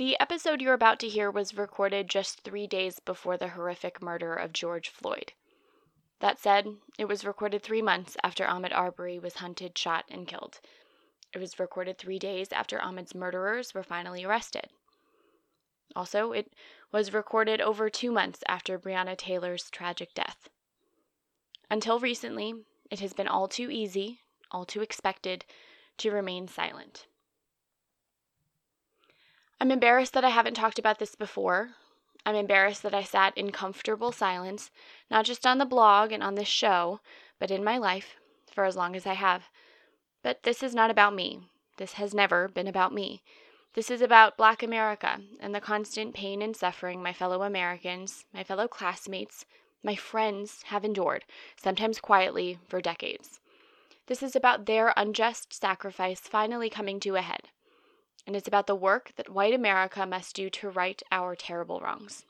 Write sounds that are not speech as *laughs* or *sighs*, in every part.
The episode you're about to hear was recorded just three days before the horrific murder of George Floyd. That said, it was recorded three months after Ahmaud Arbery was hunted, shot, and killed. It was recorded three days after Ahmaud's murderers were finally arrested. Also, it was recorded over two months after Breonna Taylor's tragic death. Until recently, it has been all too easy, all too expected, to remain silent. I'm embarrassed that I haven't talked about this before. I'm embarrassed that I sat in comfortable silence, not just on the blog and on this show, but in my life, for as long as I have. But this is not about me. This has never been about me. This is about Black America and the constant pain and suffering my fellow Americans, my fellow classmates, my friends have endured, sometimes quietly, for decades. This is about their unjust sacrifice finally coming to a head and it's about the work that white America must do to right our terrible wrongs.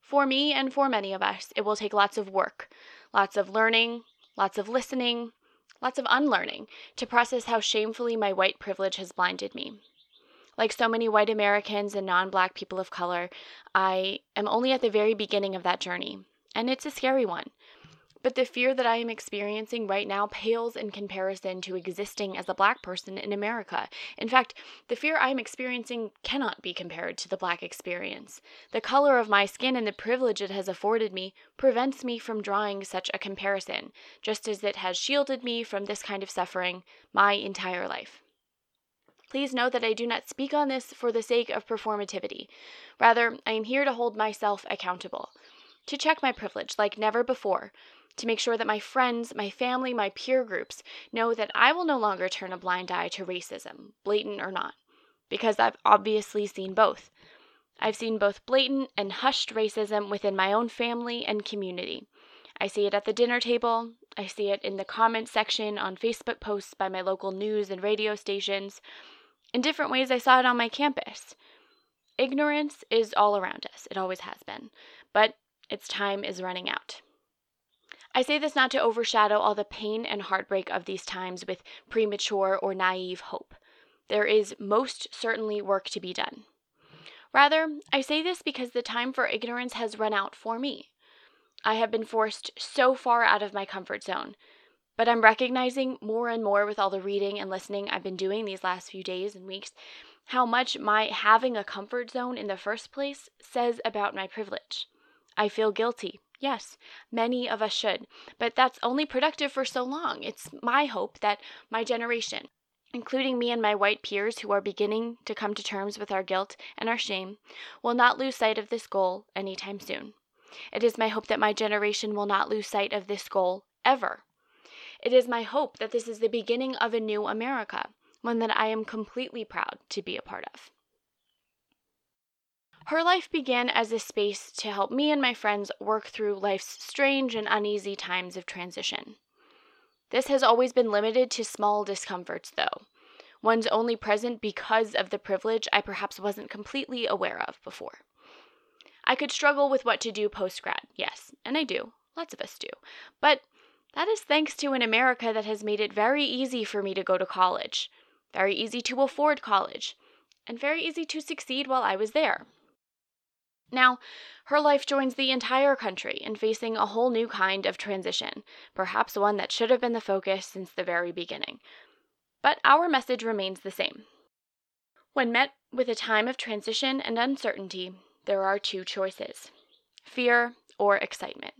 For me and for many of us, it will take lots of work, lots of learning, lots of listening, lots of unlearning to process how shamefully my white privilege has blinded me. Like so many white Americans and non black people of color, I am only at the very beginning of that journey, and it's a scary one. But the fear that I am experiencing right now pales in comparison to existing as a black person in America. In fact, the fear I am experiencing cannot be compared to the black experience. The color of my skin and the privilege it has afforded me prevents me from drawing such a comparison, just as it has shielded me from this kind of suffering my entire life. Please know that I do not speak on this for the sake of performativity. Rather, I am here to hold myself accountable, to check my privilege like never before, to make sure that my friends, my family, my peer groups know that I will no longer turn a blind eye to racism, blatant or not, because I've obviously seen both. I've seen both blatant and hushed racism within my own family and community. I see it at the dinner table. I see it in the comment section on Facebook posts by my local news and radio stations. In different ways, I saw it on my campus. Ignorance is all around us, it always has been, but its time is running out. I say this not to overshadow all the pain and heartbreak of these times with premature or naive hope. There is most certainly work to be done. Rather, I say this because the time for ignorance has run out for me. I have been forced so far out of my comfort zone, but I'm recognizing more and more with all the reading and listening I've been doing these last few days and weeks how much my having a comfort zone in the first place says about my privilege. I feel guilty Yes, many of us should, but that's only productive for so long. It's my hope that my generation, including me and my white peers who are beginning to come to terms with our guilt and our shame, will not lose sight of this goal anytime soon. It is my hope that my generation will not lose sight of this goal ever. It is my hope that this is the beginning of a new America, one that I am completely proud to be a part of. Her life began as a space to help me and my friends work through life's strange and uneasy times of transition. This has always been limited to small discomforts, though, ones only present because of the privilege I perhaps wasn't completely aware of before. I could struggle with what to do post grad, yes, and I do. Lots of us do. But that is thanks to an America that has made it very easy for me to go to college, very easy to afford college, and very easy to succeed while I was there. Now, her life joins the entire country in facing a whole new kind of transition, perhaps one that should have been the focus since the very beginning. But our message remains the same. When met with a time of transition and uncertainty, there are two choices fear or excitement.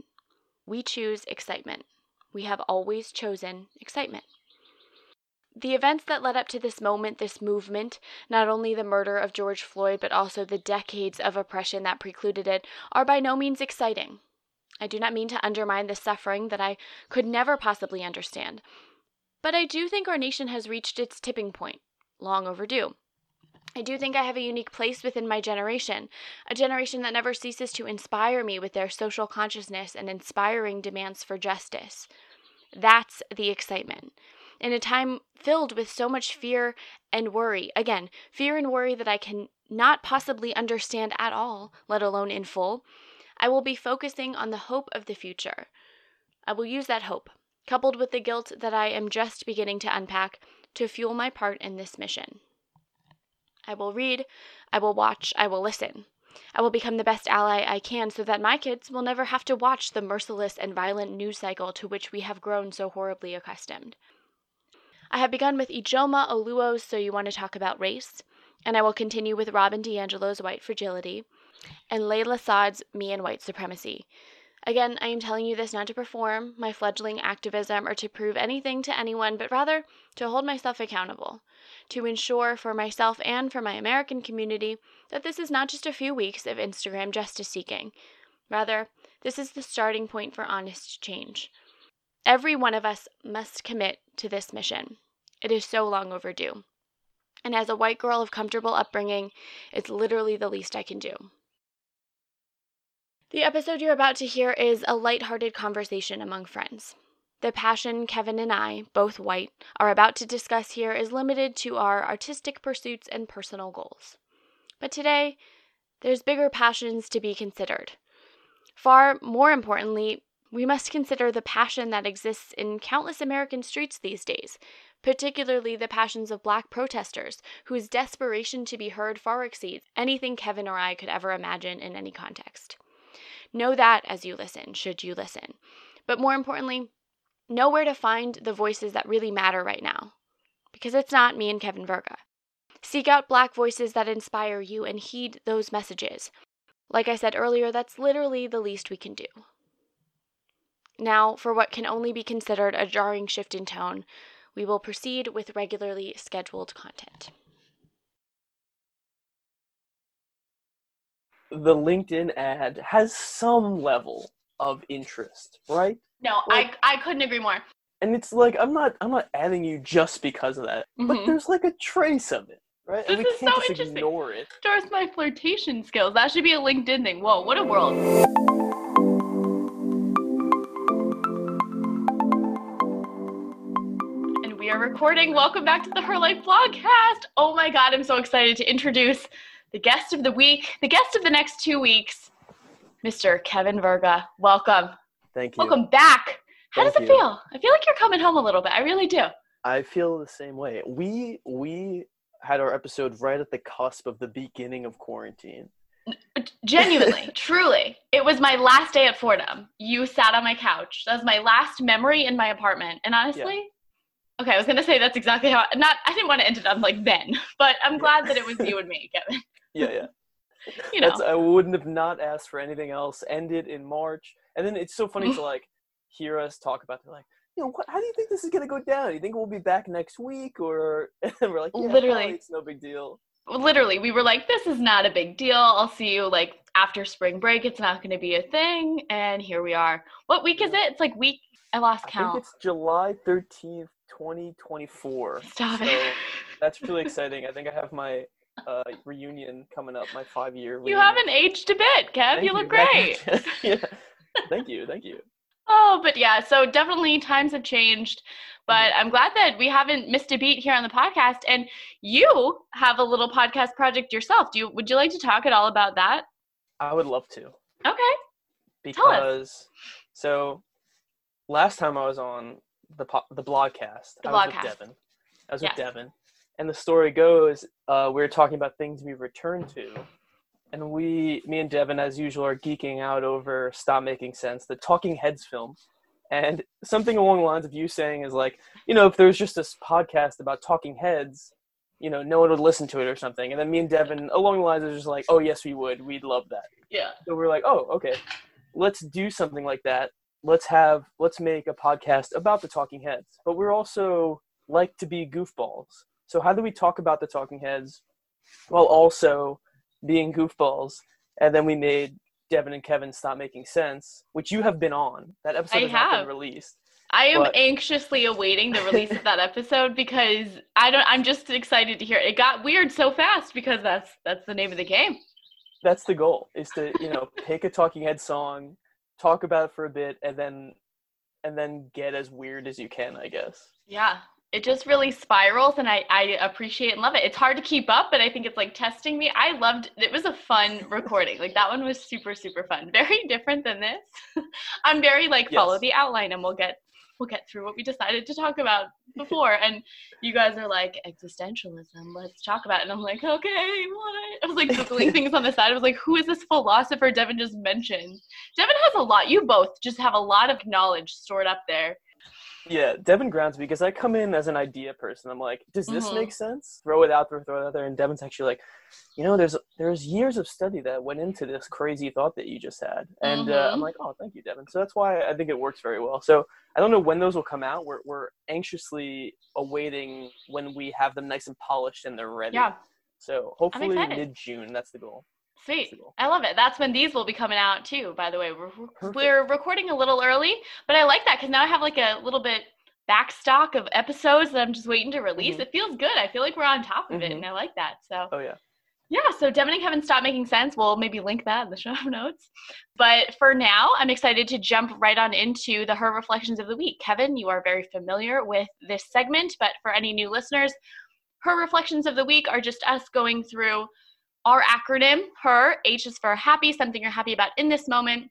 We choose excitement. We have always chosen excitement. The events that led up to this moment, this movement, not only the murder of George Floyd, but also the decades of oppression that precluded it, are by no means exciting. I do not mean to undermine the suffering that I could never possibly understand. But I do think our nation has reached its tipping point, long overdue. I do think I have a unique place within my generation, a generation that never ceases to inspire me with their social consciousness and inspiring demands for justice. That's the excitement in a time filled with so much fear and worry. Again, fear and worry that I can not possibly understand at all, let alone in full. I will be focusing on the hope of the future. I will use that hope, coupled with the guilt that I am just beginning to unpack, to fuel my part in this mission. I will read, I will watch, I will listen. I will become the best ally I can so that my kids will never have to watch the merciless and violent news cycle to which we have grown so horribly accustomed. I have begun with Ijeoma Oluo's So You Want to Talk About Race, and I will continue with Robin DiAngelo's White Fragility, and Layla Saad's Me and White Supremacy. Again, I am telling you this not to perform my fledgling activism or to prove anything to anyone, but rather to hold myself accountable, to ensure for myself and for my American community that this is not just a few weeks of Instagram justice seeking. Rather, this is the starting point for honest change. Every one of us must commit to this mission. It is so long overdue. And as a white girl of comfortable upbringing, it's literally the least I can do. The episode you're about to hear is a light-hearted conversation among friends. The passion Kevin and I, both white, are about to discuss here is limited to our artistic pursuits and personal goals. But today, there's bigger passions to be considered. Far more importantly, we must consider the passion that exists in countless American streets these days, particularly the passions of black protesters, whose desperation to be heard far exceeds anything Kevin or I could ever imagine in any context. Know that as you listen, should you listen. But more importantly, know where to find the voices that really matter right now. Because it's not me and Kevin Verga. Seek out black voices that inspire you and heed those messages. Like I said earlier, that's literally the least we can do. Now, for what can only be considered a jarring shift in tone, we will proceed with regularly scheduled content. the LinkedIn ad has some level of interest, right? No, like, I I couldn't agree more. And it's like I'm not I'm not adding you just because of that, mm-hmm. but there's like a trace of it, right? This and we is can't so just interesting. ignore it. Stars my flirtation skills. That should be a LinkedIn thing. Whoa, what a world. We are recording. Welcome back to the Her Life Blogcast. Oh my god, I'm so excited to introduce the guest of the week, the guest of the next two weeks, Mr. Kevin Verga. Welcome. Thank you. Welcome back. How Thank does it you. feel? I feel like you're coming home a little bit. I really do. I feel the same way. We we had our episode right at the cusp of the beginning of quarantine. Genuinely, *laughs* truly. It was my last day at Fordham. You sat on my couch. That was my last memory in my apartment. And honestly, yeah. Okay, I was gonna say that's exactly how. Not, I didn't want to end it on like then, but I'm glad that it was you and me, Kevin. *laughs* yeah, yeah. *laughs* you know, That's, I wouldn't have not asked for anything else. Ended in March, and then it's so funny to *laughs* like hear us talk about. They're like, you know, what, how do you think this is gonna go down? You think we'll be back next week, or we're like, yeah, literally, it's no big deal. Literally, we were like, this is not a big deal. I'll see you like after spring break. It's not going to be a thing, and here we are. What week is it? It's like week. I lost count. I think it's July thirteenth, twenty twenty four. Stop so it. that's really exciting. I think I have my uh, reunion coming up, my five year. You haven't aged a bit, Kev. Thank you look great. *laughs* yeah. Thank you. Thank you. Oh, but yeah, so definitely times have changed. But I'm glad that we haven't missed a beat here on the podcast. And you have a little podcast project yourself. Do you would you like to talk at all about that? I would love to. Okay. Because so last time I was on the po- the blogcast, the I was with Devin. I was yes. with Devin, and the story goes, uh, we were talking about things we return to, and we, me and Devin, as usual, are geeking out over "Stop Making Sense," the Talking Heads film, and something along the lines of you saying is like, you know, if there was just this podcast about Talking Heads, you know, no one would listen to it or something. And then me and Devin, along the lines, are just like, oh yes, we would, we'd love that. Yeah. So we're like, oh okay, let's do something like that. Let's have, let's make a podcast about the Talking Heads, but we're also like to be goofballs. So how do we talk about the Talking Heads while also being goofballs? And then we made Devin and Kevin stop making sense, which you have been on. That episode I has have. not been released. I am but... anxiously awaiting the release of that episode because I don't. I'm just excited to hear it. It got weird so fast because that's that's the name of the game. That's the goal: is to you know *laughs* pick a Talking Head song, talk about it for a bit, and then and then get as weird as you can. I guess. Yeah, it just really spirals and I, I appreciate and love it. It's hard to keep up, but I think it's like testing me. I loved it was a fun recording. Like that one was super, super fun. *laughs* Very different than this. *laughs* I'm very like follow the outline and we'll get we'll get through what we decided to talk about before. and you guys are like, existentialism, let's talk about it. And I'm like, okay, what? I was like Googling things on the side. I was like, who is this philosopher Devin just mentioned? Devin has a lot. You both just have a lot of knowledge stored up there. Yeah, Devin grounds me because I come in as an idea person. I'm like, does this mm-hmm. make sense? Throw it out there, throw it out there. And Devin's actually like, you know, there's there's years of study that went into this crazy thought that you just had. And mm-hmm. uh, I'm mm-hmm. like, oh, thank you, Devin. So that's why I think it works very well. So I don't know when those will come out. We're, we're anxiously awaiting when we have them nice and polished and they're ready. Yeah. So hopefully mid June, that's the goal. Sweet. I love it. That's when these will be coming out too, by the way. We're, we're recording a little early, but I like that because now I have like a little bit back stock of episodes that I'm just waiting to release. Mm-hmm. It feels good. I feel like we're on top of mm-hmm. it and I like that. So Oh yeah. Yeah, so Devin and Kevin Stop Making Sense. We'll maybe link that in the *laughs* show notes. But for now, I'm excited to jump right on into the Her Reflections of the Week. Kevin, you are very familiar with this segment, but for any new listeners, Her Reflections of the Week are just us going through our acronym, HER. H is for happy, something you're happy about in this moment.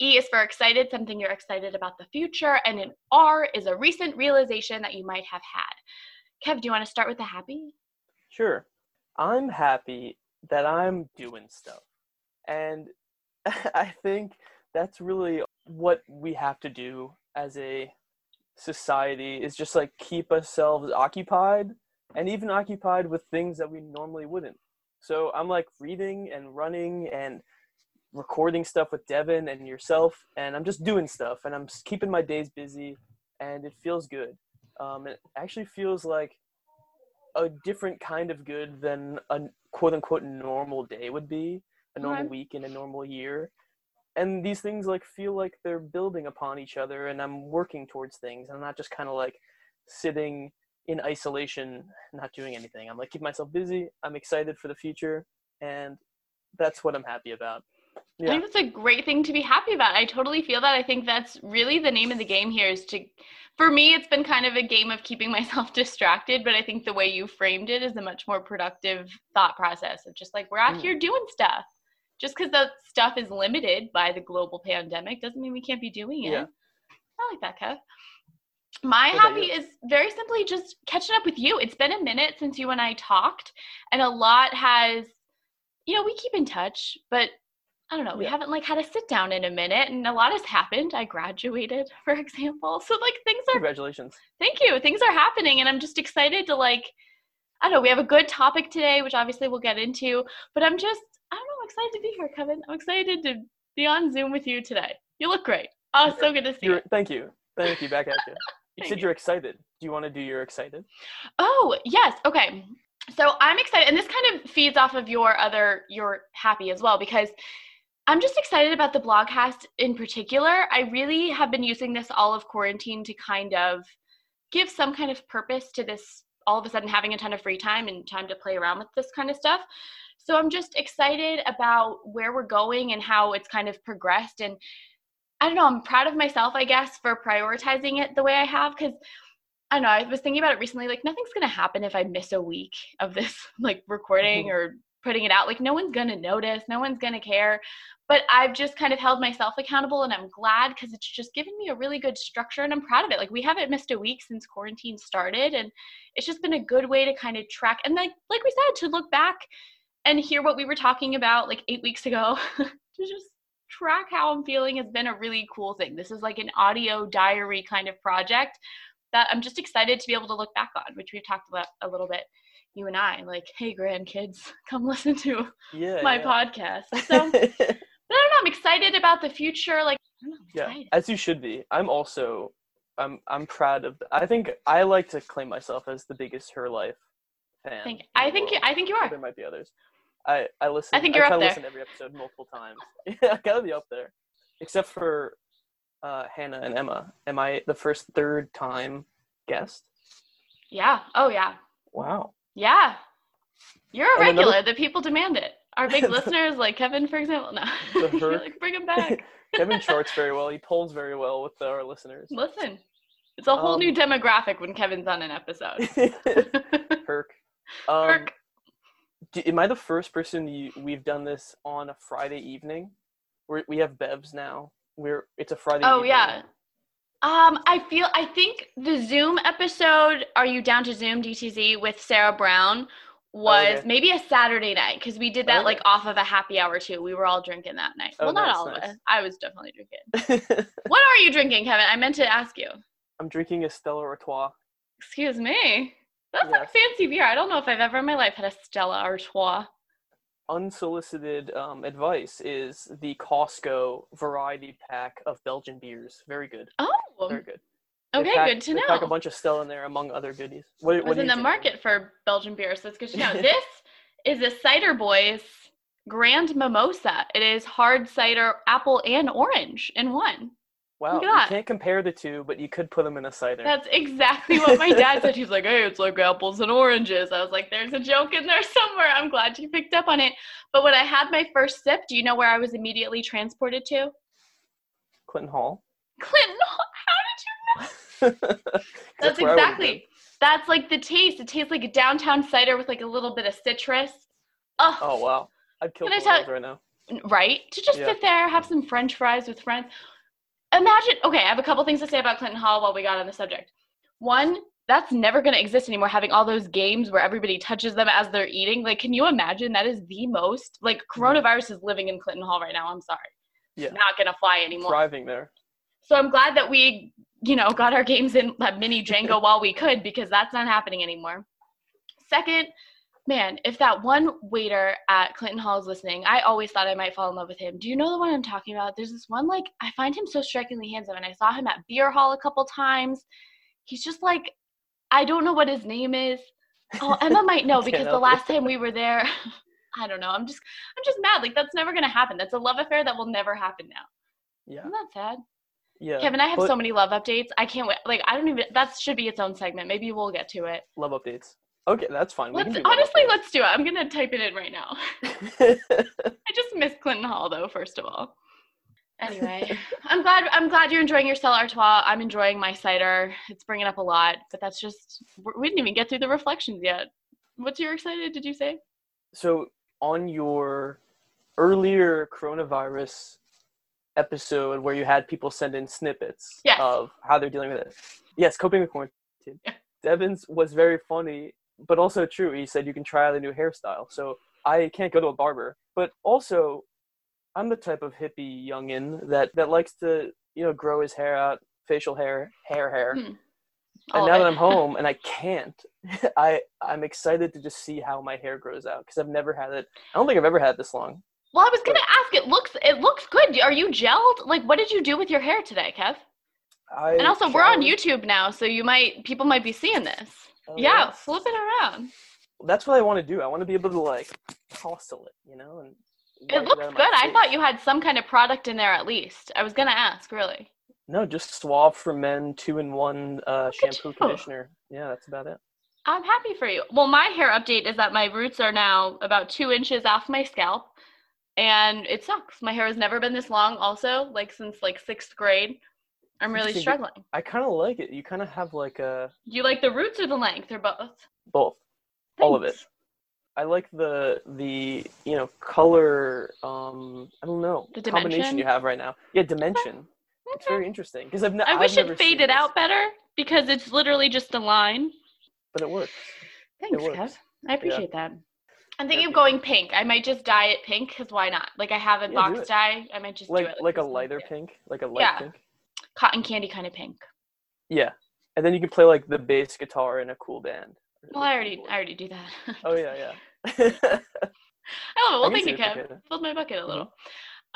E is for excited, something you're excited about the future. And an R is a recent realization that you might have had. Kev, do you want to start with the happy? Sure. I'm happy that I'm doing stuff. And *laughs* I think that's really what we have to do as a society is just like keep ourselves occupied and even occupied with things that we normally wouldn't. So I'm like reading and running and recording stuff with Devin and yourself, and I'm just doing stuff, and I'm keeping my days busy, and it feels good. Um, it actually feels like a different kind of good than a quote unquote normal day would be, a normal week in a normal year. And these things like feel like they're building upon each other, and I'm working towards things. I'm not just kind of like sitting in isolation, not doing anything. I'm like keep myself busy. I'm excited for the future, and that's what I'm happy about. Yeah. I think that's a great thing to be happy about. I totally feel that. I think that's really the name of the game here is to for me it's been kind of a game of keeping *laughs* myself distracted, but I think the way you framed it is a much more productive thought process of just like we're out mm. here doing stuff. Just because the stuff is limited by the global pandemic doesn't mean we can't be doing it. Yeah. I like that, Kev. My happy is very simply just catching up with you. It's been a minute since you and I talked, and a lot has, you know, we keep in touch, but I don't know, we yeah. haven't like had a sit down in a minute and a lot has happened. I graduated, *laughs* for example. So like things are Congratulations. Thank you. Things are happening and I'm just excited to like I don't know, we have a good topic today, which obviously we'll get into, but I'm just I don't know, I'm excited to be here, Kevin. I'm excited to be on Zoom with you today. You look great. Oh, so good to see you. Thank you. Thank you. Back at you. *laughs* You said you. you're excited. Do you want to do your excited? Oh, yes. Okay. So I'm excited and this kind of feeds off of your other your happy as well because I'm just excited about the blogcast in particular. I really have been using this all of quarantine to kind of give some kind of purpose to this all of a sudden having a ton of free time and time to play around with this kind of stuff. So I'm just excited about where we're going and how it's kind of progressed. And I don't know, I'm proud of myself, I guess, for prioritizing it the way I have because I don't know, I was thinking about it recently. Like, nothing's going to happen if I miss a week of this, *laughs* like, recording mm-hmm. or putting it out. Like, no one's going to notice, no one's going to care but I've just kind of held myself accountable and I'm glad because it's just given me a really good structure and I'm proud of it. Like we haven't missed a week since quarantine started and it's just been a good way to kind of track and like like we said to look back and hear what we were talking about like 8 weeks ago *laughs* to just track how I'm feeling has been a really cool thing. This is like an audio diary kind of project that I'm just excited to be able to look back on, which we've talked about a little bit you and I like, *laughs* hey grandkids, *laughs* come listen to yeah, my yeah. podcast. *laughs* So I don't know. I'm excited about the future. Like, know, yeah, as you should be. I'm also, I'm, I'm proud of. I think I like to claim myself as the biggest her life fan. I think, I think, you, I think you are. There might be others. I, I listen. I think you're I up there. listen every episode multiple times. *laughs* yeah, I gotta be up there. Except for uh, Hannah and Emma. Am I the first third time guest? Yeah. Oh yeah. Wow. Yeah. You're a regular. Another... The people demand it. Our big *laughs* listeners, like Kevin, for example, no, *laughs* like bring him back. Kevin charts very well. He pulls very well with our listeners. Listen, it's a whole um, new demographic when Kevin's on an episode. Perk. Um, Perk. Do, am I the first person you, we've done this on a Friday evening? We're, we have Bevs now. We're it's a Friday. Oh evening. yeah. Um, I feel I think the Zoom episode, Are You Down to Zoom DTZ with Sarah Brown was okay. maybe a Saturday night because we did that okay. like off of a happy hour too. We were all drinking that night. Oh, well, not nice, all nice. of us. I was definitely drinking. *laughs* what are you drinking, Kevin? I meant to ask you. I'm drinking a Stella Artois. Excuse me. That's yes. like fancy beer. I don't know if I've ever in my life had a Stella Artois. Unsolicited um, advice is the Costco variety pack of Belgian beers. Very good. Oh, very good. Okay, pack, good to know. Pack a bunch of Stella in there, among other goodies. What, what was in the market for Belgian beer, so it's good to know. *laughs* this is a Cider Boys Grand Mimosa. It is hard cider, apple, and orange in one. Wow, you can't compare the two, but you could put them in a cider. That's exactly what my dad said. He's like, "Hey, it's like apples and oranges." I was like, "There's a joke in there somewhere." I'm glad you picked up on it. But when I had my first sip, do you know where I was immediately transported to? Clinton Hall. Clinton Hall. How did you know? *laughs* that's, that's exactly. That's like the taste. It tastes like a downtown cider with like a little bit of citrus. Oh, oh wow! I'd kill for right now. Right? To just yeah. sit there, have some French fries with friends imagine okay i have a couple things to say about clinton hall while we got on the subject. One that's never going to exist anymore having all those games where everybody touches them as they're eating. Like can you imagine? That is the most like coronavirus is living in clinton hall right now i'm sorry. Yeah. not going to fly anymore. Thriving there. So i'm glad that we you know got our games in that mini Jenga while we could because that's not happening anymore. Second man, if that one waiter at Clinton Hall is listening, I always thought I might fall in love with him. Do you know the one I'm talking about? There's this one, like, I find him so strikingly handsome, and I saw him at Beer Hall a couple times. He's just like, I don't know what his name is. Oh, Emma *laughs* might know because the last time we were there, *laughs* I don't know. I'm just, I'm just mad. Like that's never gonna happen. That's a love affair that will never happen now. Yeah. Isn't that sad? Yeah. Kevin, I have but, so many love updates. I can't wait. Like I don't even. That should be its own segment. Maybe we'll get to it. Love updates. Okay, that's fine. Let's, honestly, let's do it. I'm gonna type it in right now. *laughs* I just miss Clinton Hall though. First of all. Anyway, *laughs* I'm glad. I'm glad you're enjoying your Stella Artois. I'm enjoying my cider. It's bringing up a lot, but that's just we didn't even get through the reflections yet. What's your excited? Did you say? So on your earlier coronavirus episode where you had people send in snippets yes. of how they're dealing with it. Yes, coping with quarantine. Yeah. Devins was very funny but also true. He said you can try out a new hairstyle. So I can't go to a barber, but also I'm the type of hippie youngin that that likes to you know grow his hair out, facial hair, hair, hair. Hmm. And now that I'm home and I can't, *laughs* I I'm excited to just see how my hair grows out because I've never had it. I don't think I've ever had this long. Well, I was gonna but, ask. It looks it looks good. Are you gelled? Like, what did you do with your hair today, Kev? I and also, we're on YouTube now, so you might people might be seeing this. Oh, yeah, flip it around. That's what I want to do. I want to be able to like tousle it, you know, and it looks good. I thought you had some kind of product in there at least. I was gonna ask, really. No, just Suave for Men two in one uh, shampoo conditioner. Yeah, that's about it. I'm happy for you. Well, my hair update is that my roots are now about two inches off my scalp, and it sucks. My hair has never been this long. Also, like since like sixth grade. I'm really struggling. I kind of like it. You kind of have like a. Do you like the roots or the length or both? Both. Thanks. All of it. I like the the you know color. Um, I don't know the combination you have right now. Yeah, dimension. Okay. It's very interesting because I've. N- I wish I've it faded out better because it's literally just a line. But it works. Thanks, it Kev. I appreciate yeah. that. I'm thinking of going pink. I might just dye it pink because why not? Like I have a yeah, box dye. I might just like, do it like, like a lighter pink, like a light yeah. pink cotton candy kind of pink. Yeah, and then you can play like the bass guitar in a cool band. Well, I already, I already do that. oh yeah, yeah. *laughs* I love it. Well, thank you, Kev. Filled my bucket a little.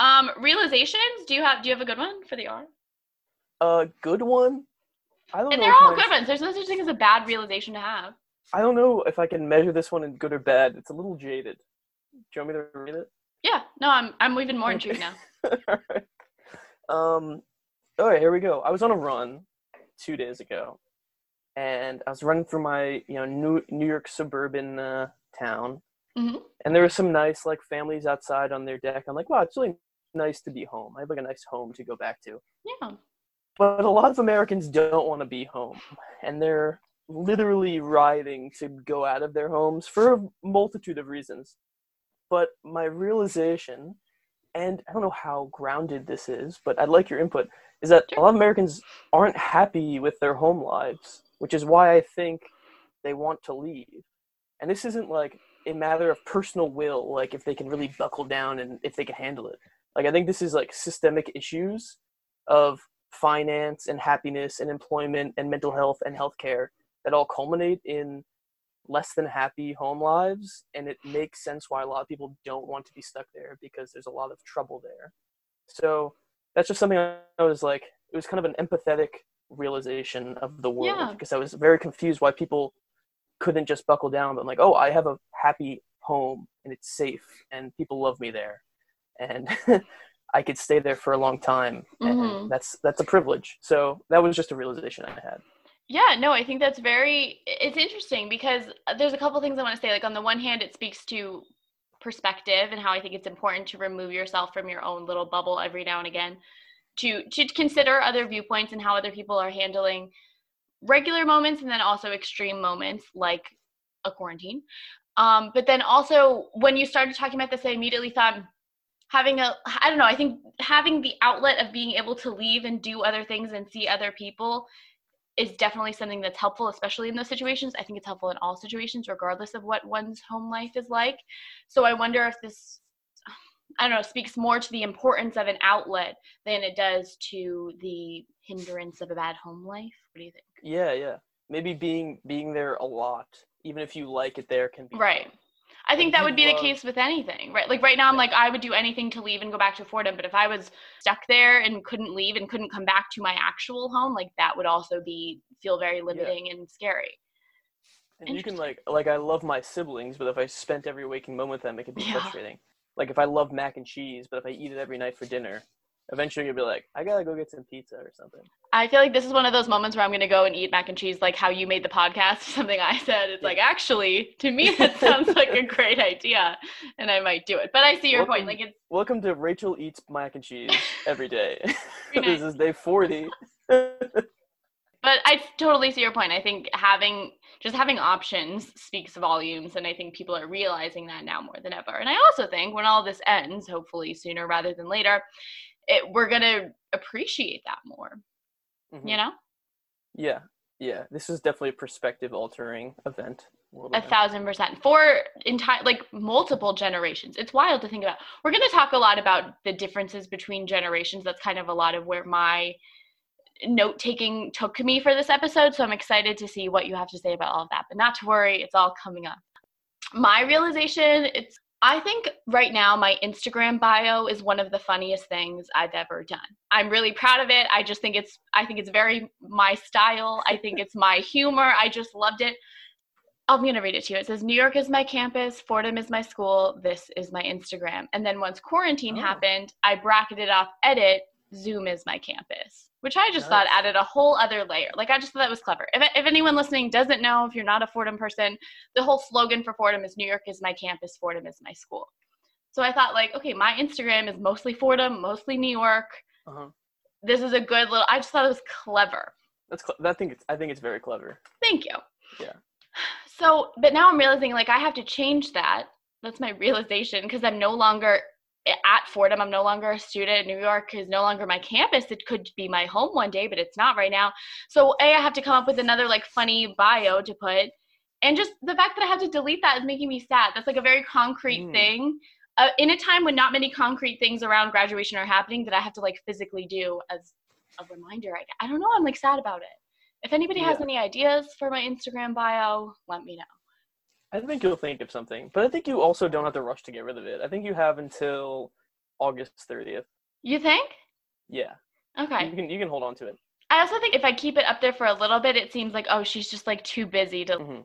Mm-hmm. Um, realizations. Do you have Do you have a good one for the R? A good one. I don't and they're all good ones. There's no such thing as a bad realization to have. I don't know if I can measure this one in good or bad. It's a little jaded. Do you want me to read it? Yeah. No, I'm. I'm even more intrigued now. *laughs* Um, all right, here we go. I was on a run two days ago, and I was running through my you know New New York suburban uh, town, mm-hmm. and there were some nice like families outside on their deck. I'm like, wow, it's really nice to be home. I have like a nice home to go back to. Yeah. But a lot of Americans don't want to be home, and they're literally writhing to go out of their homes for a multitude of reasons. But my realization and I don't know how grounded this is, but I'd like your input. Is that a lot of Americans aren't happy with their home lives, which is why I think they want to leave. And this isn't like a matter of personal will, like if they can really buckle down and if they can handle it. Like I think this is like systemic issues of finance and happiness and employment and mental health and healthcare that all culminate in less than happy home lives and it makes sense why a lot of people don't want to be stuck there because there's a lot of trouble there. So that's just something i was like it was kind of an empathetic realization of the world yeah. because i was very confused why people couldn't just buckle down but I'm like oh i have a happy home and it's safe and people love me there. And *laughs* i could stay there for a long time. And mm-hmm. that's that's a privilege. So that was just a realization i had yeah, no, I think that's very it's interesting because uh, there's a couple things I want to say like on the one hand it speaks to perspective and how I think it's important to remove yourself from your own little bubble every now and again to to consider other viewpoints and how other people are handling regular moments and then also extreme moments like a quarantine. Um, but then also when you started talking about this, I immediately thought having a I don't know, I think having the outlet of being able to leave and do other things and see other people is definitely something that's helpful, especially in those situations. I think it's helpful in all situations, regardless of what one's home life is like. So I wonder if this, I don't know, speaks more to the importance of an outlet than it does to the hindrance of a bad home life. What do you think? Yeah, yeah. Maybe being being there a lot, even if you like it there, can be right. I think that would be the case with anything, right? Like right now, I'm like, I would do anything to leave and go back to Fordham. But if I was stuck there and couldn't leave and couldn't come back to my actual home, like that would also be feel very limiting yeah. and scary. And you can like, like I love my siblings, but if I spent every waking moment with them, it could be yeah. frustrating. Like if I love mac and cheese, but if I eat it every night for dinner, eventually you'll be like, I gotta go get some pizza or something. I feel like this is one of those moments where I'm gonna go and eat mac and cheese, like how you made the podcast. *laughs* Something I said. It's yeah. like actually, to me, *laughs* that sounds like a great idea, and I might do it. But I see your welcome, point. Like it's welcome to Rachel eats mac and cheese every day. *laughs* this is day forty. but I totally see your point. I think having just having options speaks volumes, and I think people are realizing that now more than ever. And I also think when all this ends, hopefully sooner rather than later, it, we're gonna appreciate that more. Mm-hmm. You know? Yeah, yeah. This is definitely a perspective altering event. A, a thousand percent for entire like multiple generations. It's wild to think about. We're going to talk a lot about the differences between generations. That's kind of a lot of where my note taking took me for this episode. So I'm excited to see what you have to say about all of that. But not to worry, it's all coming up. My realization, it's I think right now my Instagram bio is one of the funniest things I've ever done. I'm really proud of it. I just think it's I think it's very my style. I think it's my humor. I just loved it. I'm going to read it to you. It says New York is my campus, Fordham is my school, this is my Instagram. And then once quarantine oh. happened, I bracketed off edit Zoom is my campus which I just nice. thought added a whole other layer. Like I just thought that was clever. If, if anyone listening doesn't know, if you're not a Fordham person, the whole slogan for Fordham is New York is my campus, Fordham is my school. So I thought like, okay, my Instagram is mostly Fordham, mostly New York. Uh-huh. This is a good little. I just thought it was clever. That's. Cl- I think it's. I think it's very clever. Thank you. Yeah. So, but now I'm realizing like I have to change that. That's my *laughs* realization because I'm no longer at Fordham. I'm no longer a student. New York is no longer my campus. It could be my home one day, but it's not right now. So A, I have to come up with another like funny bio to put. And just the fact that I have to delete that is making me sad. That's like a very concrete mm. thing. Uh, in a time when not many concrete things around graduation are happening that I have to like physically do as a reminder. I, I don't know. I'm like sad about it. If anybody yeah. has any ideas for my Instagram bio, let me know. I think you'll think of something, but I think you also don't have to rush to get rid of it. I think you have until August 30th. You think? Yeah. Okay. You can you can hold on to it. I also think if I keep it up there for a little bit, it seems like oh she's just like too busy to mm-hmm.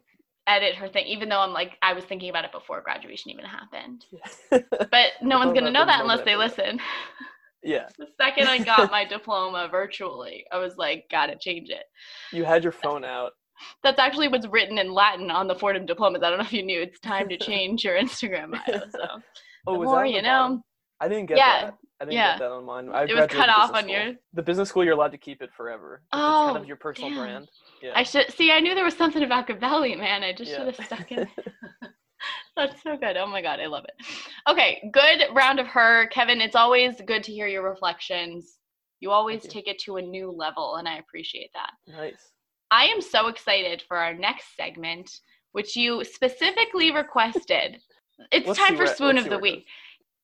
edit her thing. Even though I'm like I was thinking about it before graduation even happened. *laughs* But no one's gonna know that unless they listen. *laughs* Yeah. the second I got *laughs* my diploma virtually, I was like, gotta change it. You had your phone out. That's actually what's written in Latin on the Fordham diplomas. I don't know if you knew. It's time to *laughs* change your Instagram bio. So *laughs* oh, the more you know. I didn't get yeah. that. I didn't yeah. get that on mine. I it was cut off on your. The business school, you're allowed to keep it forever. Oh, it's kind of oh, your personal damn. brand. Yeah. I should see. I knew there was something about Gabelli, man. I just yeah. should have stuck it. *laughs* That's so good. Oh my god, I love it. Okay, good round of her. Kevin, it's always good to hear your reflections. You always you. take it to a new level, and I appreciate that. Nice. I am so excited for our next segment, which you specifically requested. *laughs* It's Let's time for where- Swoon of the Week.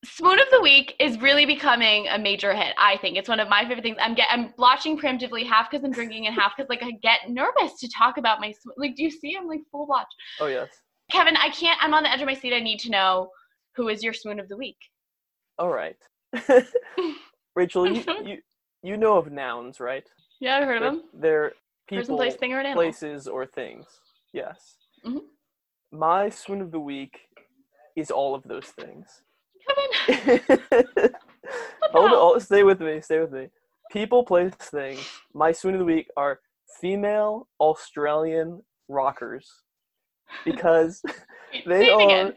Swoon of the Week is really becoming a major hit. I think it's one of my favorite things. I'm get I'm watching preemptively half because I'm drinking and half because like I get nervous to talk about my sw- like. Do you see? I'm like full watch. Oh yes. Kevin, I can't. I'm on the edge of my seat. I need to know who is your Swoon of the Week. All right. *laughs* Rachel, you, *laughs* you you know of nouns, right? Yeah, I've heard of They're, them. they're Person, place, thing, or an animal. places, or things. Yes. Mhm. My swoon of the week is all of those things. Kevin, *laughs* hold, hold, stay with me. Stay with me. People, place, things. My swoon of the week are female Australian rockers because *laughs* They say are- again.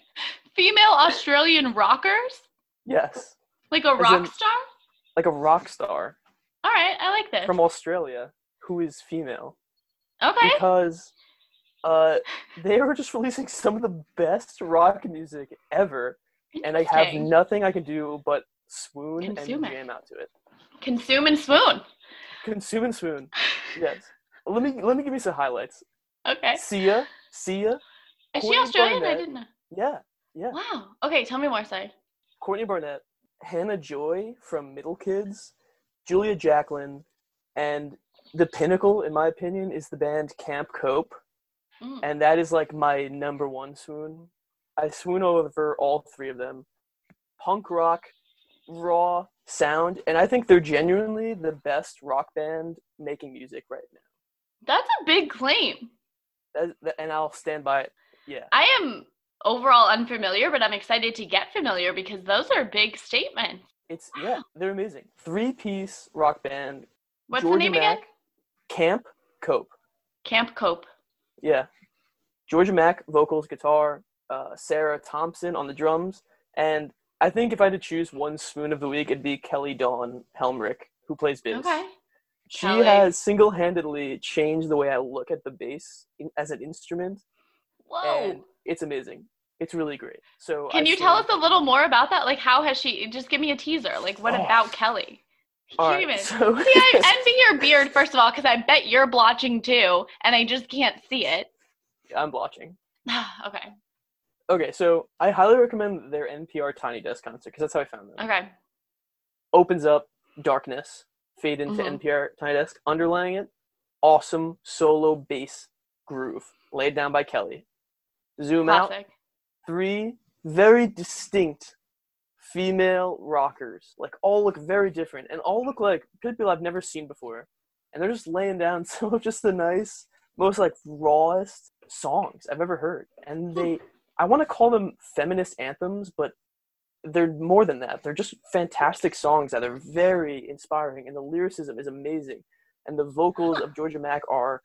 Female Australian rockers, yes, like a As rock in- star. like a rock star All right, I like this. from Australia who is female okay. because uh, they were just *laughs* releasing some of the best rock music ever, and I have nothing I can do but swoon Consume and it. jam out to it. Consume and swoon. Consume and swoon. *laughs* Yes. Let me let me give you some highlights. Okay. Sia, Sia, Is she Courtney Australian? I didn't know. yeah, yeah. Wow. Okay, tell me more. Sorry. Courtney Barnett, Hannah Joy from Middle Kids, Julia Jacklin, and the pinnacle, in my opinion, is the band Camp Cope, Mm. and that is like my number one swoon. I swoon over all three of them. Punk rock, raw sound, and I think they're genuinely the best rock band making music right now. That's a big claim. That, and I'll stand by it. Yeah. I am overall unfamiliar, but I'm excited to get familiar because those are big statements. It's yeah, they're amazing. Three piece rock band. What's Georgia the name Maq, again? Camp Cope. Camp Cope. Yeah. Georgia Maq, vocals, guitar, uh, Sarah Thompson on the drums, and I think if I had to choose one spoon of the week, it'd be Kelly Dawn Hellmrich, who plays bass. Okay. She Kelly. has single handedly changed the way I look at the bass in, as an instrument, Whoa. and it's amazing. It's really great. So Can I you tell us a little more about that? Like, how has she? Just give me a teaser. Like, what Oh. about Kelly? All right, so- *laughs* See, I envy your beard, first of all, because I bet you're blotching too, and I just can't see it. I'm blotching. *sighs* okay. Okay, so I highly recommend their NPR Tiny Desk concert because that's how I found them. Okay. opens up darkness, fade into Mhm. NPR Tiny Desk, underlying it, awesome solo bass groove laid down by Kelly. Zoom out, Classic. three very distinct female rockers, like all look very different and all look like people I've never seen before. And they're just laying down *laughs* some of just the nice, most like rawest songs I've ever heard. And hmm. they, I want to call them feminist anthems, but they're more than that. They're just fantastic songs that are very inspiring, and the lyricism is amazing. And the vocals of Georgia Maq are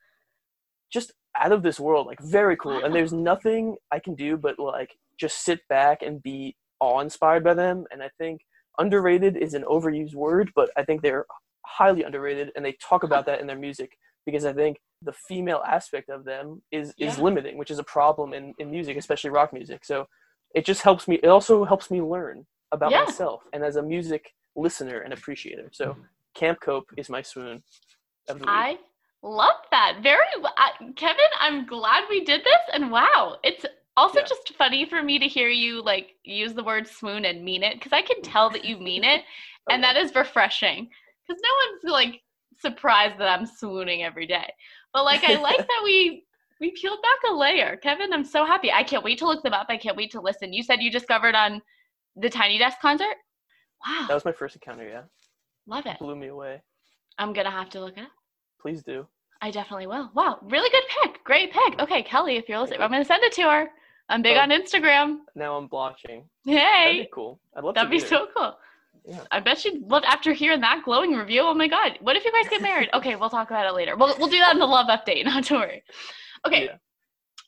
just out of this world, like very cool. And there's nothing I can do but like just sit back and be awe inspired by them. And I think underrated is an overused word, but I think they're highly underrated, and they talk about that in their music because I think the female aspect of them is is limiting, which is a problem in in music, especially rock music. So it just helps me. It also helps me learn about Yeah. myself and as a music listener and appreciator. So Camp Cope is my swoon of the week. I love that. Very, I- Kevin. I'm glad we did this, and wow, it's also Yeah. just funny for me to hear you like use the word swoon and mean it because I can tell that you mean it, *laughs* oh, and that is refreshing because no one's like surprised that I'm swooning every day. But like, I like *laughs* that we we peeled back a layer, Kevin. I'm so happy. I can't wait to look them up. I can't wait to listen. You said you discovered on the Tiny Desk concert. Wow, that was my first encounter. Yeah, love it. blew me away. I'm gonna have to look it up. Please do. I definitely will. Wow, really good pick. Great pick. Okay, Kelly, if you're listening, I'm gonna send it to her. I'm big Oh. on Instagram. Now I'm blotching. That'd Hey, be cool. I'd love that'd be so cool. Yeah. I bet she'd love after hearing that glowing review. Oh my god, what if you guys get married? okay, we'll talk about it later. We'll we'll do that in the love update. *laughs* Not to worry. Okay, Yeah.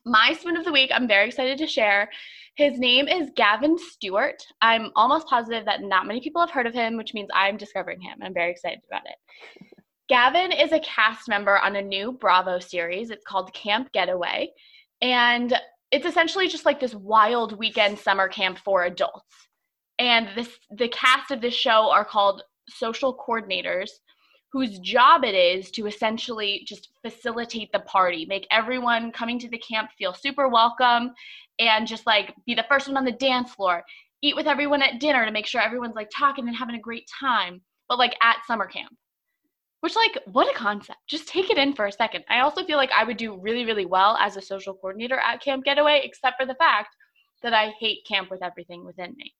my spoon of the week. I'm very excited to share. His name is Gavin Stewart. I'm almost positive that not many people have heard of him, which means I'm discovering him. I'm very excited about it. *laughs* Gavin is a cast member on a new Bravo series. It's called Camp Getaway. And it's essentially just like this wild weekend summer camp for adults. and this the cast of this show are called social coordinators whose job it is to essentially just facilitate the party, make everyone coming to the camp feel super welcome and just like be the first one on the dance floor, eat with everyone at dinner to make sure everyone's like talking and having a great time, but like at summer camp. Which, like, what a concept. Just take it in for a second. I also feel like I would do really, really well as a social coordinator at Camp Getaway, except for the fact that I hate camp with everything within me.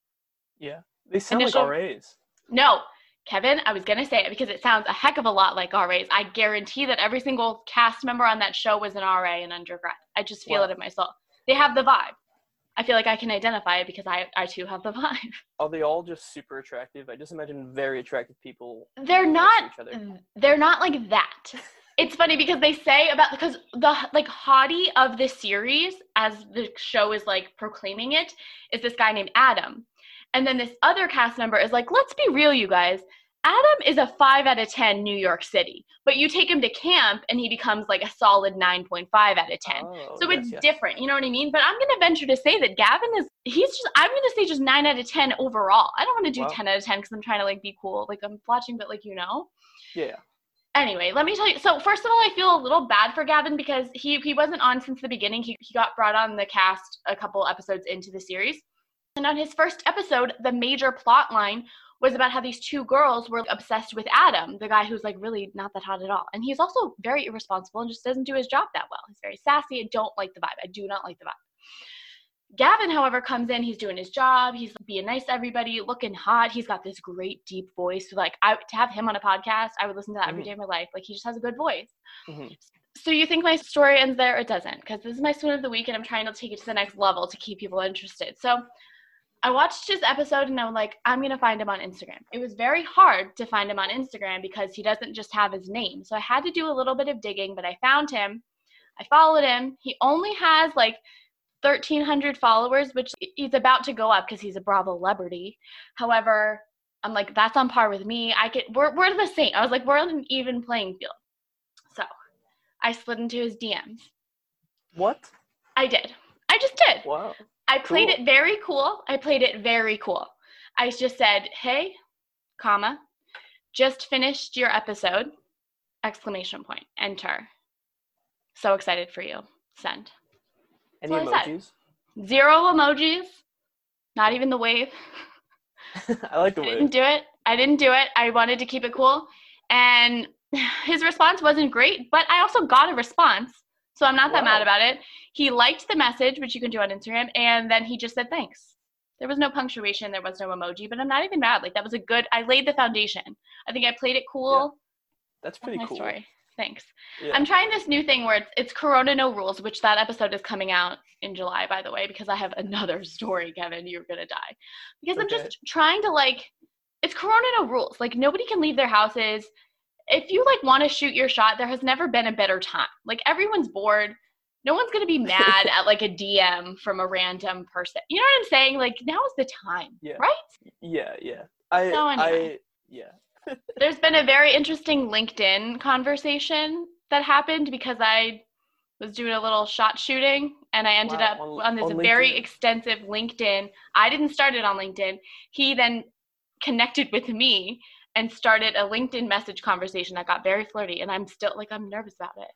Yeah. They sound Initial, like RAs. No, Kevin, I was going to say it because it sounds a heck of a lot like RAs. I guarantee that every single cast member on that show was an RA in undergrad. I just feel wow. it in my soul. They have the vibe. I feel like I can identify it because I, I too have the vibe. *laughs* Are they all just super attractive? I just imagine very attractive people. They're not. Mm, they're not like that. *laughs* it's funny because they say about because the like hottie of this series, as the show is like proclaiming it, is this guy named Adam, and then this other cast member is like, let's be real, you guys. Adam is a 5 out of 10 New York City, but you take him to camp and he becomes like a solid 9.5 out of 10. Oh, so it's yes. different, you know what I mean? But I'm going to venture to say that Gavin is, he's just, I'm going to say just 9 out of 10 overall. I don't want to do wow. 10 out of 10 because I'm trying to like be cool. Like I'm watching, but like, you know? Yeah. Anyway, let me tell you. So first of all, I feel a little bad for Gavin because he he wasn't on since the beginning. He he got brought on the cast a couple episodes into the series. And on his first episode, the major plot line was about how these two girls were obsessed with Adam, the guy who's like really not that hot at all. And he's also very irresponsible and just doesn't do his job that well. He's very sassy. I don't like the vibe. I do not like the vibe. Gavin, however, comes in, he's doing his job, he's being nice to everybody, looking hot. He's got this great deep voice. Like I to have him on a podcast, I would listen to that every mm-hmm. day of my life. Like he just has a good voice. Mm-hmm. So you think my story ends there? It doesn't, because this is my swoon of the week and I'm trying to take it to the next level to keep people interested. So I watched his episode and I'm like, I'm gonna find him on Instagram. It was very hard to find him on Instagram because he doesn't just have his name. So I had to do a little bit of digging, but I found him. I followed him. He only has like 1,300 followers, which he's about to go up because he's a Bravo celebrity. However, I'm like, that's on par with me. I could, we're, we're the same. I was like, we're on an even playing field. So I slid into his DMs. What? I did. I just did. Wow. I played cool. it very cool. I played it very cool. I just said, "Hey, comma, just finished your episode." Exclamation point. Enter. So excited for you. Send. Any emojis? Zero emojis. Not even the wave. *laughs* I like the wave. I didn't do it. I didn't do it. I wanted to keep it cool. And *sighs* his response wasn't great, but I also got a response. So I'm not that wow. mad about it. He liked the message, which you can do on Instagram, and then he just said thanks. There was no punctuation, there was no emoji, but I'm not even mad. Like that was a good. I laid the foundation. I think I played it cool. Yeah. That's pretty That's cool. Story. Thanks. Yeah. I'm trying this new thing where it's, it's Corona No Rules, which that episode is coming out in July, by the way, because I have another *laughs* story, Kevin. You're gonna die. Because okay. I'm just trying to like, it's Corona No Rules. Like nobody can leave their houses if you like want to shoot your shot, there has never been a better time. Like everyone's bored. No one's gonna be *laughs* mad at like a DM from a random person. You know what I'm saying? Like now is the time, yeah. right? Yeah, yeah. I, so anyway, I, yeah. *laughs* there's been a very interesting LinkedIn conversation that happened because I was doing a little shot shooting and I ended wow, up on, on this on very extensive LinkedIn. I didn't start it on LinkedIn. He then connected with me and started a LinkedIn message conversation that got very flirty, and I'm still like I'm nervous about it.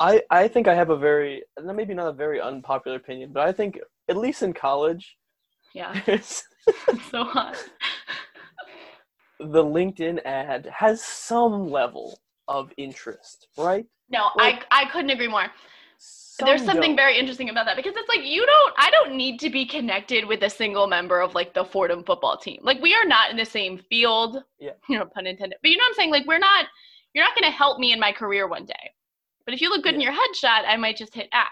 I I think I have a very maybe not a very unpopular opinion, but I think at least in college, yeah, *laughs* it's *laughs* so hot. the LinkedIn ad has some level of interest, right? No, like, I I couldn't agree more. There's something don't. very interesting about that because it's like you don't I don't need to be connected with a single member of like the Fordham football team. Like we are not in the same field. Yeah. *laughs* You know, pun intended. But you know what I'm saying? Like we're not you're not gonna help me in my career one day. But if you look good yeah. in your headshot, I might just hit add.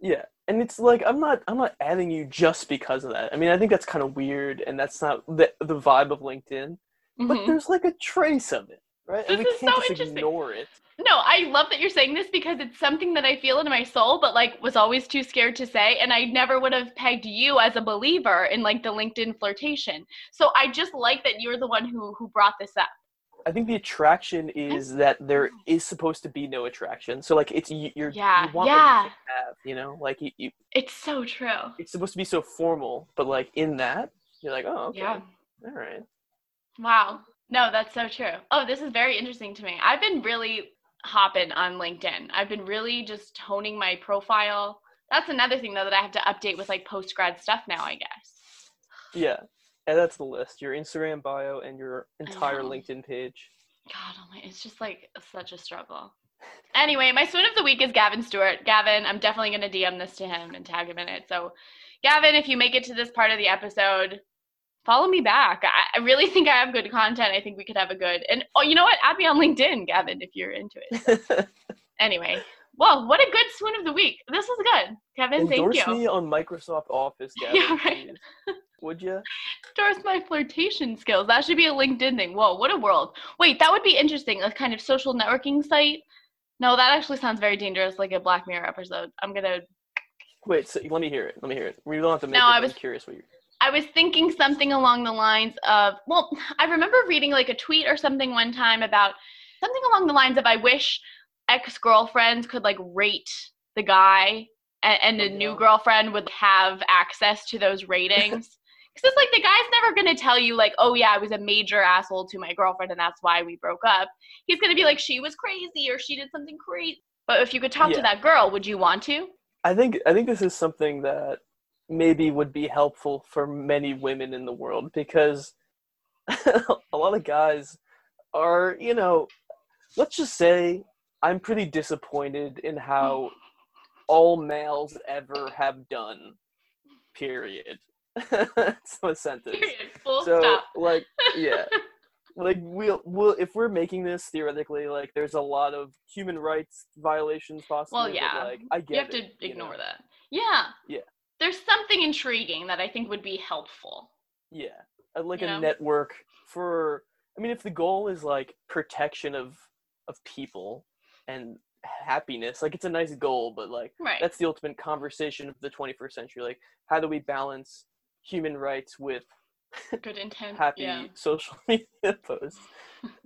Yeah. And it's like I'm not I'm not adding you just because of that. I mean I think that's kind of weird and that's not the the vibe of LinkedIn. Mm-hmm. But there's like a trace of it. Right? This is so interesting. ignore it. No, I love that you're saying this because it's something that I feel in my soul, but like was always too scared to say. And I never would have pegged you as a believer in like the LinkedIn flirtation. So I just like that you're the one who who brought this up. I think the attraction is that there is supposed to be no attraction. So like it's you, you're yeah, you want yeah. to have, you know, like you, you. It's so true. It's supposed to be so formal, but like in that, You're like, oh, okay. Yeah. All right. Wow. No, that's so true. Oh, this is very interesting to me. I've been really hopping on LinkedIn. I've been really just honing my profile. That's another thing though that I have to update with like post grad stuff now, I guess. Yeah. And that's the list. Your Instagram bio and your entire. LinkedIn page. God, oh my, it's just like such a struggle. Anyway, my swoon of the week is Gavin Stewart. Gavin, I'm definitely going to DM this to him and tag him in it. So, Gavin, if you make it to this part of the episode, follow me back. I, I really think I have good content. I think we could have a good, and oh, you know what? Add me on LinkedIn, Gavin, if you're into it. So, *laughs* anyway, well, what a good swoon of the week. This is good. Kevin, Endorse thank you. me on Microsoft Office, *laughs* Gavin. Yeah, right. Would you? Endorse my flirtation skills. That should be a LinkedIn thing. Whoa, what a world. Wait, that would be interesting. A kind of social networking site. No, that actually sounds very dangerous, like a Black Mirror episode. I'm gonna. Wait, so let me hear it. Let me hear it. We don't have to make No, it. I was- I'm curious what you. I was thinking something along the lines of, well, I remember reading like a tweet or something one time about something along the lines of, I wish ex girlfriends could like rate the guy and, and the Oh, new yeah. girlfriend would have access to those ratings. *laughs* Because it's like the guy's never going to tell you, like, oh yeah, I was a major asshole to my girlfriend and that's why we broke up. He's going to be like, she was crazy or she did something crazy. But if you could talk Yeah. to that girl, would you want to? I think I think this is something that maybe would be helpful for many women in the world because *laughs* a lot of guys are, you know, let's just say I'm pretty disappointed in how all males ever have done. Period. *laughs* That's sentence. Period. Full so stop. like *laughs* yeah like we'll, we'll if we're making this theoretically like there's a lot of human rights violations possibly but, yeah. like i get you have it, to you ignore know? that. Yeah. Yeah. There's something intriguing that I think would be helpful. yeah Uh, like You a know? network for i mean if the goal is like protection of of people and happiness like it's a nice goal but like Right. that's the ultimate conversation of the 21st century like how do we balance human rights with good intent. *laughs* happy Yeah. social *laughs* media posts.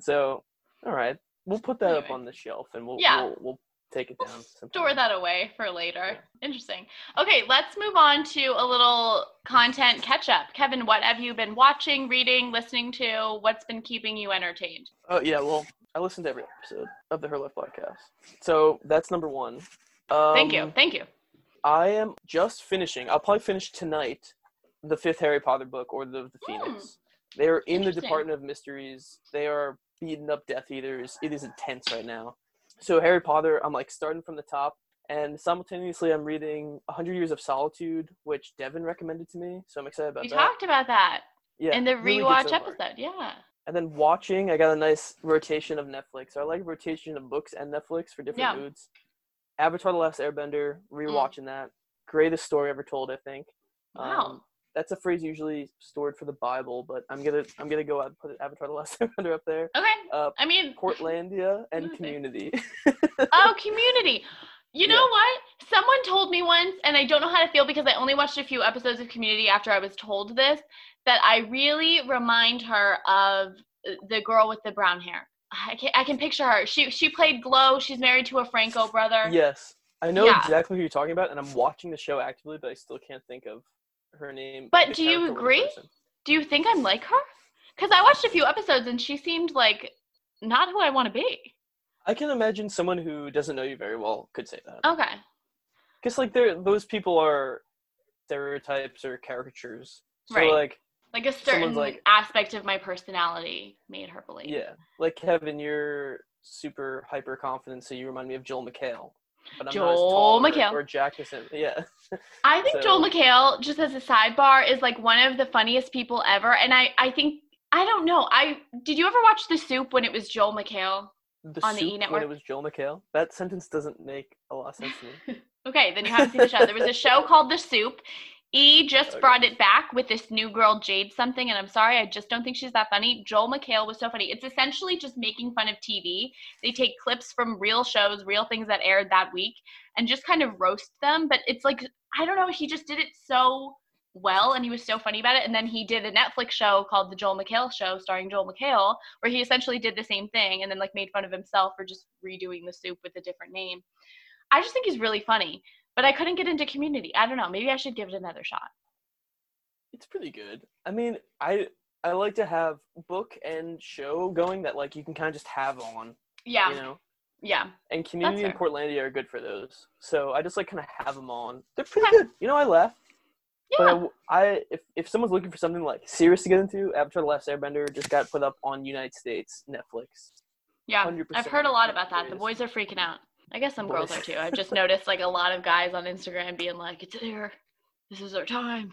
So, all right, we'll put that up on the shelf and we'll Yeah. we'll, we'll take it down. sometime. Store that away for later. Interesting. Okay, let's move on to a little content catch up. Kevin, what have you been watching, reading, listening to? What's been keeping you entertained? Oh yeah, well, I listened to every episode of the Her Life podcast, so that's number one. Um, Thank you. Thank you. I am just finishing. I'll probably finish tonight the fifth Harry Potter book, Order of the Phoenix. They are in the Department of Mysteries. They are beating up Death Eaters. It is intense right now. So Harry Potter, I'm like starting from the top, and simultaneously I'm reading Hundred Years of Solitude, which Devin recommended to me. So I'm excited about that. We that. talked about that yeah, in the really good rewatch far. episode. Yeah. And then watching, I got a nice rotation of Netflix. So I like rotation of books and Netflix for different Yeah. Mm. moods. Avatar: The Last Airbender, rewatching that. Greatest story ever told, I think. Wow. Um, that's a phrase usually stored for the Bible, but I'm gonna I'm gonna go out and put Avatar: The Last *laughs* Airbender up there. okay. Uh, I mean, Portlandia *laughs* and Community. oh, *laughs* community. You know Yeah. what? Someone told me once, and I don't know how to feel because I only watched a few episodes of Community after I was told this, that I really remind her of uh, the girl with the brown hair. I can, I can picture her. She she played Glow. She's married to a Franco brother. yes, I know Yeah. exactly who you're talking about, and I'm watching the show actively, but I still can't think of her name. But do you character or the agree? person. Do you think I'm like her? Because I watched a few episodes and she seemed like not who I want to be. I can imagine someone who doesn't know you very well could say that. Okay. Because like they're those people are stereotypes or caricatures. So Right. like Like a certain like- aspect of my personality made her believe. yeah, like Kevin, you're super hyper confident, so you remind me of Joel McHale. But I'm not as Joel McHale. or Jack Nicholson. *laughs* Yeah. I think Joel So- McHale, just as a sidebar, is like one of the funniest people ever. And I, I think I don't know. I did you ever watch The Soup when it was Joel McHale? The On the soup E when it was Joel McHale. That sentence doesn't make a lot of sense to me. *laughs* Okay, then you haven't seen the show. There was a show called The Soup. E just brought it back with this new girl, Jade something, and I'm sorry, I just don't think she's that funny. Joel McHale was so funny. It's essentially just making fun of TV. They take clips from real shows, real things that aired that week, and just kind of roast them. But it's like, I don't know, he just did it so well and he was so funny about it. And then he did a Netflix show called The Joel McHale Show, starring Joel McHale, where he essentially did the same thing and then like made fun of himself for just redoing the soup with a different name. I just think he's really funny, but I couldn't get into community. I don't know. Maybe I should give it another shot. It's pretty good. I mean, I I like to have book and show going that like you can kind of just have on. Yeah. You know. Yeah. And Community and. Portlandia are good for those. So I just like kind of have them on. They're pretty good. You know, I laugh. But I, Yeah. I, if if someone's looking for something like serious to get into, Avatar: The Last Airbender just got put up on United States Netflix. Yeah. 100% I've heard a lot about that. The boys are freaking out. I guess some girls are too. I've just *laughs* noticed like a lot of guys on Instagram being like, "It's there. This is our time."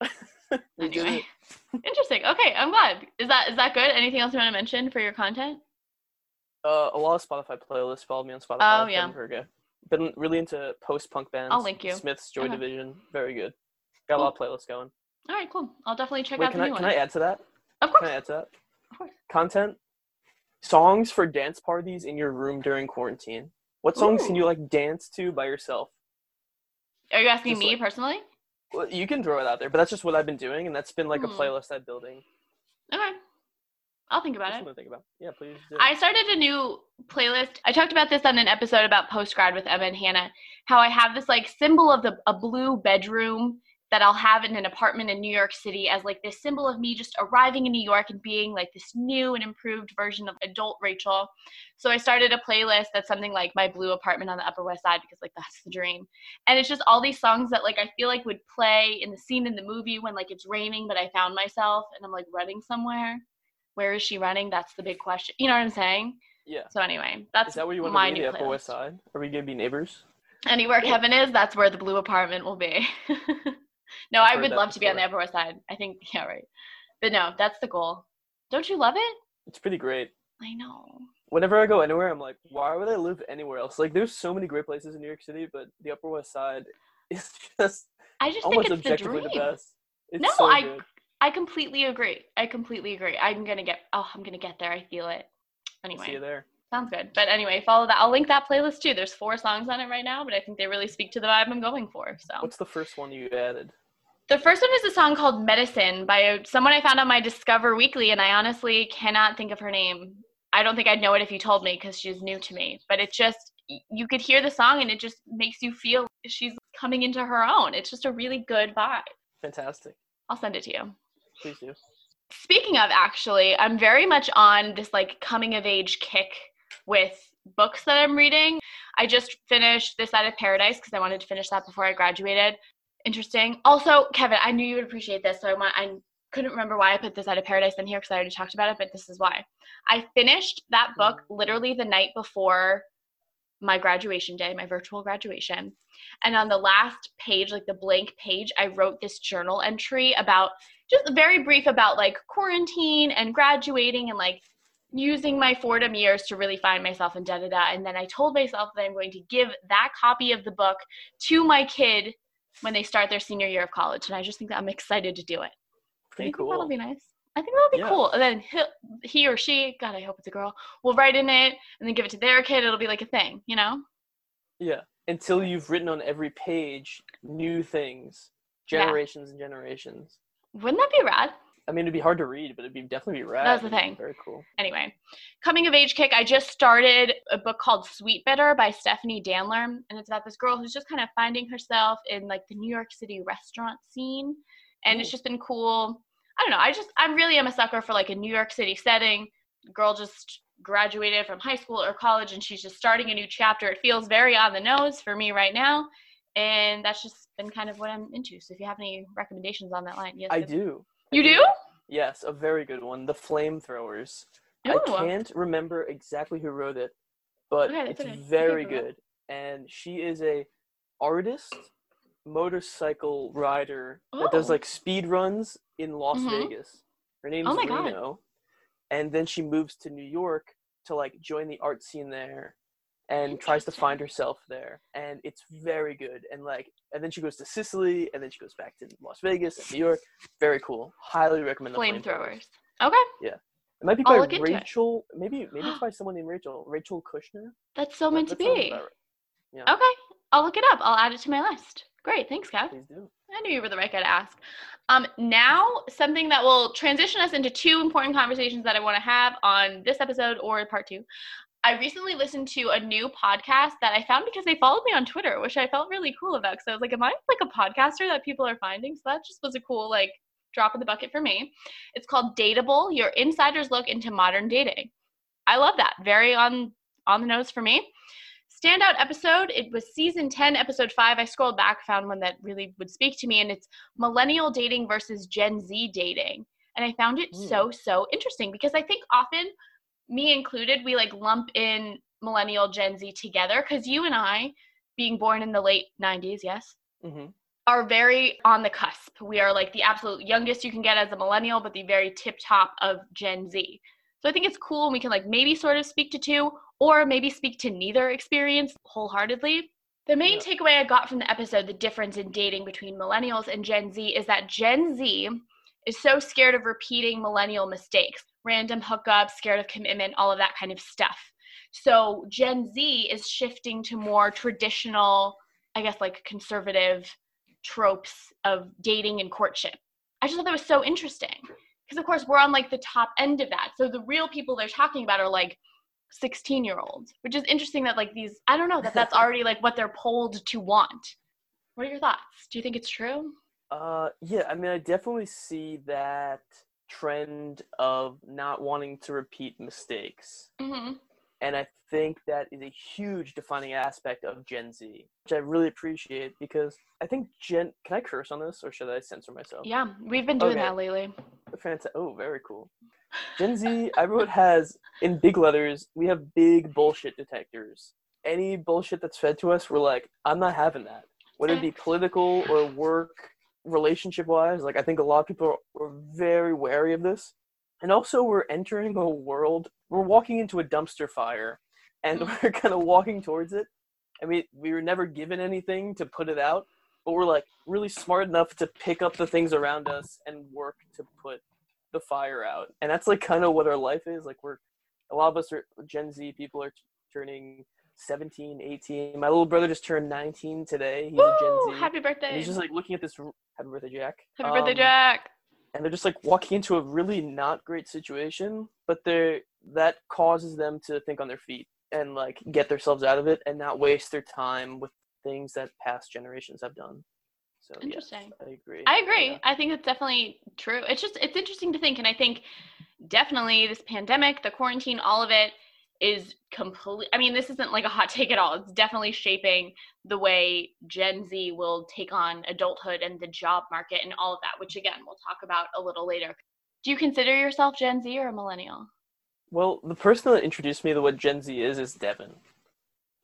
*laughs* Anyway. Interesting. Okay, I'm glad. Is that is that good? Anything else you want to mention for your content? Uh, a lot of Spotify playlists. Follow me on Spotify. Oh, yeah. Verga. Been really into post-punk bands. I'll link you. Smith's Joy Okay. Division. Very good. Got a lot of playlists going. All right, cool. I'll definitely check Wait, out can the I new can one. I add to that? Of Can. I add to that? Of course. Content. Songs for dance parties in your room during quarantine. What songs can you like dance to by yourself? Are you asking Just me like- personally? Well, you can throw it out there, but that's just what I've been doing, and that's been like a Hmm. playlist I'm building. Okay. I'll think about Just it. something to think about. Yeah, please. Do. I started a new playlist. I talked about this on an episode about post grad with Emma and Hannah. How I have this like symbol of the a blue bedroom that I'll have in an apartment in New York City as like this symbol of me just arriving in New York and being like this new and improved version of adult Rachel. So I started a playlist that's something like my blue apartment on the Upper West Side because like that's the dream. And it's just all these songs that like I feel like would play in the scene in the movie when like it's raining but I found myself and I'm like running somewhere. Where is she running? That's the big question. You know what I'm saying? yeah. So anyway, that's Is that where you want my to be? new The Upper. West Side? Are we gonna be neighbors? Anywhere Kevin is, that's where the blue apartment will be. *laughs* no, I've I would love to be on the. Upper West Side. I think *laughs* yeah, right. But no, that's the goal. Don't you love it? It's pretty great. I know. Whenever I go anywhere, I'm like, why would I live anywhere else? Like, there's so many great places in New York City, but the Upper West Side *laughs* is just I just almost think it's the objectively dream. the, best. It's No, so I- good. I completely agree. I completely agree. I'm gonna get. Oh, I'm gonna get there. I feel it. I'll See you Anyway, there. sounds good. But anyway, follow that. I'll link that playlist too. There's four songs on it right now, but I think they really speak to the vibe I'm going for. So. What's the first one you added? The first one is a song called Medicine by someone I found on my Discover Weekly, and I honestly cannot think of her name. I don't think I'd know it if you told me because she's new to me. But it just, you could hear the song and it just makes you feel she's coming into her own. It's just a really good vibe. Fantastic. I'll send it to you. Please do. Speaking of, actually, I'm very much on this like coming of age kick with books that I'm reading. I just finished This Side of Paradise because I wanted to finish that before I graduated. Interesting. Also, Kevin, I knew you would appreciate this, so I want I couldn't remember why I put This out of Paradise in here because I already talked about it, but this is why. I finished that mm-hmm. book literally the night before my graduation day, my virtual graduation. And on the last page, like the blank page, I wrote this journal entry about just very brief about like quarantine and graduating and like using my Fordham years to really find myself and da da da. And then I told myself that I'm going to give that copy of the book to my kid when they start their senior year of college. And I just think that I'm excited to do it. Pretty think that'll be nice. I think that'll be Yeah. cool. And then he, he or she, God, I hope it's a girl, will write in it and then give it to their kid. It'll be like a thing, you know? Yeah. Until you've written on every page new things, Yeah. generations and generations. Wouldn't that be rad? I mean, it'd be hard to read, but it'd be definitely be rad. That's the thing. Very cool. anyway, coming of age kick. I just started a book called Sweet Bitter by Stephanie Danler, and it's about this girl who's just kind of finding herself in like the New York City restaurant scene, and it's just been cool. I don't know. I just I really am a sucker for like a New York City setting. Girl just graduated from high school or college, and she's just starting a new chapter. It feels very on the nose for me right now. And that's just been kind of what I'm into. So if you have any recommendations on that line, yes, I do. You do? Yes, a very good one. The Flamethrowers. Ooh. I can't remember exactly who wrote it, but Okay, it's. Very good. And she is a artist, motorcycle rider that does Oh. like speed runs in Las Mhm. Vegas. Her name's Oh my God. Reno. And then she moves to New York to like join the art scene there and tries to find herself there. And it's very good. And like and then she goes to Sicily and then she goes back to Las Vegas and New York. Very cool. Highly recommend the Flamethrowers. Okay. Yeah it might be I'll by into it. Rachel. Maybe maybe it's *gasps* by someone named Rachel. Rachel Kushner. That's so meant to that sounds be. right. Yeah, Okay. I'll look it up. I'll add it to my list. Great. Thanks, Kev. please do. I knew you were the right guy to ask. Um, now, something that will transition us into two important conversations that I want to have on this episode or part two. I recently listened to a new podcast that I found because they followed me on Twitter, which I felt really cool about. Because I was like, am I like a podcaster that people are finding? So that just was a cool like drop in the bucket for me. It's called Dateable, your insider's look into modern dating. I love that. Very on on the nose for me. Standout episode, it was season 10, episode 5. I scrolled back, found one that really would speak to me, and it's millennial dating versus Gen Z dating. And I found it mm. so, so interesting because I think often, me included, we like lump in millennial Gen Z together because you and I, being born in the late 90s, yes? Mm-hmm are very on the cusp. We are like the absolute youngest you can get as a millennial, but the very tip top of Gen Z. So I think it's cool and we can like maybe sort of speak to two or maybe speak to neither experience wholeheartedly. The main yeah. takeaway I got from the episode, the difference in dating between millennials and Gen Z, is that Gen Z is so scared of repeating millennial mistakes, random hookups, scared of commitment, all of that kind of stuff. So Gen Z is shifting to more traditional, I guess, like conservative tropes of dating and courtship. I just thought that was so interesting because of course we're on like the top end of that. So the real people they're talking about are like 16 year olds, which is interesting that like these I don't know that that's *laughs* already like what they're polled to want. What are your thoughts? Do you think it's true? Uh yeah, I mean I definitely see that trend of not wanting to repeat mistakes. Mm-hmm. And I think that is a huge defining aspect of Gen Z, which I really appreciate because I think Gen. Can I curse on this or should I censor myself? Yeah, we've been doing okay. that lately. Fantastic. Oh, very cool. *laughs* Gen Z, I wrote has in big letters. We have big bullshit detectors. Any bullshit that's fed to us, we're like, I'm not having that. Whether it be political or work, relationship wise, like I think a lot of people are, are very wary of this. And also, we're entering a world. We're walking into a dumpster fire and mm. we're *laughs* kind of walking towards it. I mean, we were never given anything to put it out, but we're like really smart enough to pick up the things around us and work to put the fire out. And that's like kind of what our life is. Like we're a lot of us are Gen Z people are turning 17, 18. My little brother just turned 19 today. He's Woo! a Gen Z. Happy birthday. And he's just like looking at this happy birthday Jack. Happy um, birthday Jack. And they're just like walking into a really not great situation, but they're that causes them to think on their feet and like get themselves out of it and not waste their time with things that past generations have done. So interesting. Yes, I agree. I agree. Yeah. I think it's definitely true. It's just it's interesting to think, and I think definitely this pandemic, the quarantine, all of it is complete. I mean, this isn't like a hot *laughs* take at all. It's definitely shaping the way Gen Z will take on adulthood and the job market and all of that, which again we'll talk about a little later. Do you consider yourself Gen Z or a millennial? Well, the person that introduced me to what Gen Z is is Devin.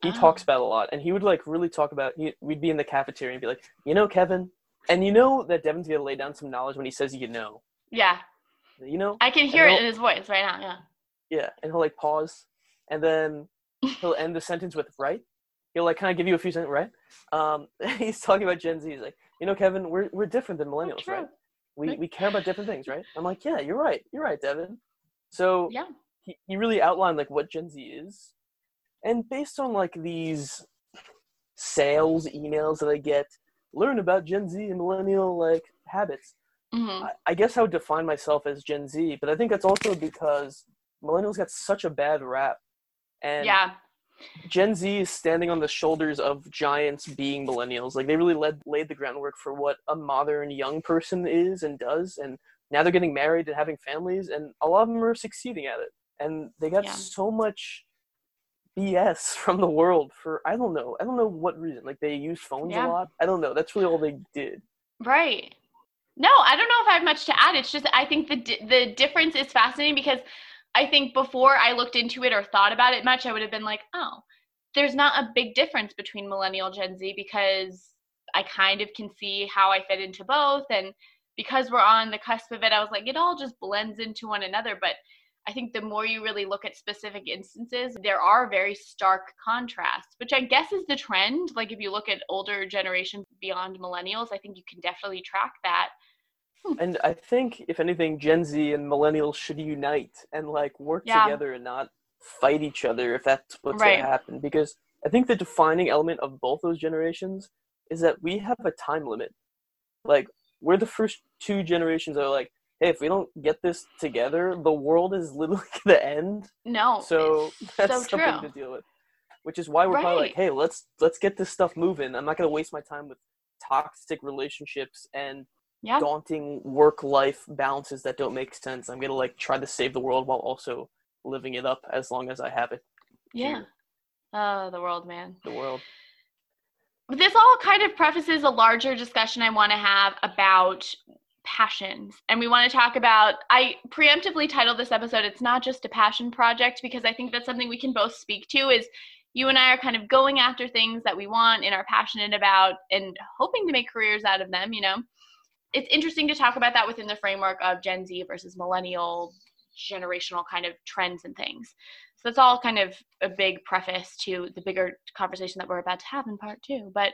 He oh. talks about a lot, and he would like really talk about. He, we'd be in the cafeteria and be like, "You know, Kevin," and you know that Devin's gonna lay down some knowledge when he says, "You know." Yeah. You know. I can hear it in his voice right now. Yeah. Yeah, and he'll like pause, and then he'll end the sentence with "right." He'll like kind of give you a few sentences, right? Um, *laughs* he's talking about Gen Z. He's like, "You know, Kevin, we're we're different than millennials, right? We we care about different things, right?" I'm like, "Yeah, you're right. You're right, Devin." So yeah he, he really outlined like what Gen Z is. And based on like these sales emails that I get, learn about Gen Z and millennial like habits. Mm-hmm. I, I guess I would define myself as Gen Z, but I think that's also because millennials got such a bad rap. And yeah. Gen Z is standing on the shoulders of giants being millennials. Like they really led laid the groundwork for what a modern young person is and does and now they're getting married and having families and a lot of them are succeeding at it and they got yeah. so much BS *laughs* from the world for I don't know I don't know what reason like they use phones yeah. a lot I don't know that's really all they did right no I don't know if I have much to add it's just I think the the difference is fascinating because I think before I looked into it or thought about it much I would have been like oh there's not a big difference between millennial Gen Z because I kind of can see how I fit into both and because we're on the cusp of it I was like it all just blends into one another but I think the more you really look at specific instances, there are very stark contrasts, which I guess is the trend. Like if you look at older generations beyond millennials, I think you can definitely track that. *laughs* And I think, if anything, Gen Z and millennials should unite and like work yeah. together and not fight each other if that's what's right. going to happen. Because I think the defining element of both those generations is that we have a time limit. Like we're the first two generations that are like, hey, if we don't get this together, the world is literally *laughs* gonna end. No. So that's so something true. to deal with. Which is why we're probably like, hey, let's let's get this stuff moving. I'm not gonna waste my time with toxic relationships and Yeah. daunting work life balances that don't make sense. I'm gonna like try to save the world while also living it up as long as I have it. Yeah. Oh, the world, man. The world. But this all kind of prefaces a larger discussion I want to have about passions. And we want to talk about, I preemptively titled this episode, It's Not Just a Passion Project, because I think that's something we can both speak to is you and I are kind of going after things that we want and are passionate about and hoping to make careers out of them, you know. It's interesting to talk about that within the framework of Gen Z versus millennial generational kind of trends and things. So that's all kind of a big preface to the bigger conversation that we're about to have in part two. But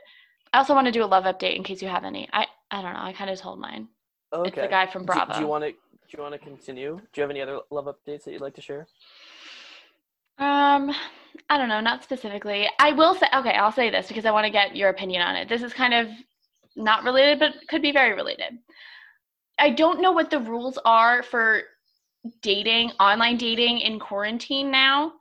I also want to do a love update in case you have any. I I don't know. I kind of told mine. Okay. It's the guy from Do- Bravo. Do, you want to? Do you want to continue? Do you have any other love updates that you'd like to share? Um, I don't know, not specifically. I will say, okay, I'll say this because I want to get your opinion on it. This is kind of not related, but could be very related. I don't know what the rules are for dating, online dating in quarantine now,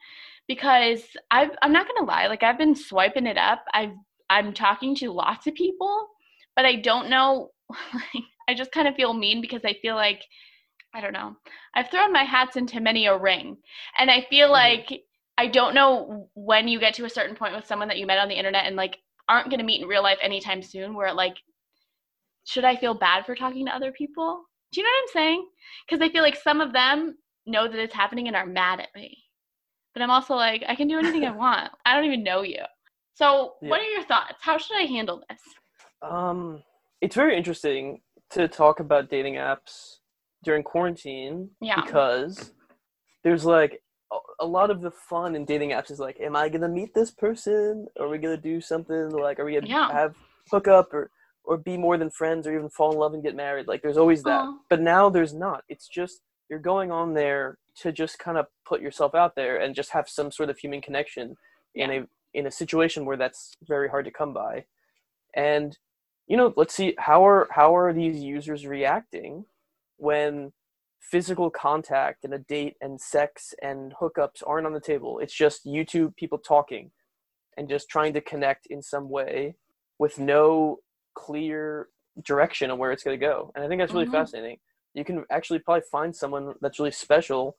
because I've, I'm not gonna lie, like I've been swiping it up. I've, I'm talking to lots of people, but I don't know. *laughs* Like, I just kind of feel mean because I feel like I don't know. I've thrown my hats into many a ring, and I feel Mhm. like I don't know when you get to a certain point with someone that you met on the internet and like aren't going to meet in real life anytime soon where like should I feel bad for talking to other people? Do you know what I'm saying? Cuz I feel like some of them know that it's happening and are mad at me. But I'm also like I can do anything I *laughs* want. I don't even know you. So, what are your thoughts? How should I handle this? Um, it's very interesting to talk about dating apps during quarantine Yeah. because there's like a- lot of the fun in dating apps is like, am I gonna meet this person? Are we gonna do something like, are we gonna Yeah. have hook up or or be more than friends or even fall in love and get married? Like, there's always that. Aw. But now there's not. It's just you're going on there to just kind of put yourself out there and just have some sort of human connection in a in a situation where that's very hard to come by. And you know, let's see how are how are these users reacting when physical contact and a date and sex and hookups aren't on the table. It's just YouTube people talking and just trying to connect in some way with no clear direction on where it's going to go. And I think that's really Mhm. fascinating. You can actually probably find someone that's really special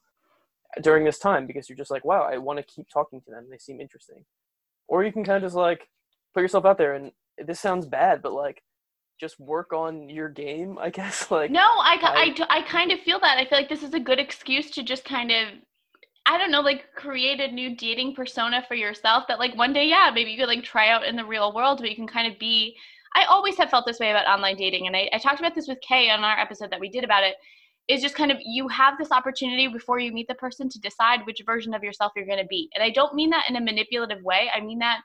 during this time because you're just like, wow, I want to keep talking to them. They seem interesting. Or you can kind of just like put yourself out there and this sounds bad, but like just work on your game, I guess. *laughs* Like No, I, I- I, I kind of feel that. I feel like this is a good excuse to just kind of, I don't know, like create a new dating persona for yourself that, like, one day, yeah, maybe you could like try out in the real world, but you can kind of be. I always have felt this way about online dating. And I, I talked about this with Kay on our episode that we did about it. Is just kind of you have this opportunity before you meet the person to decide which version of yourself you're going to be. And I don't mean that in a manipulative way. I mean that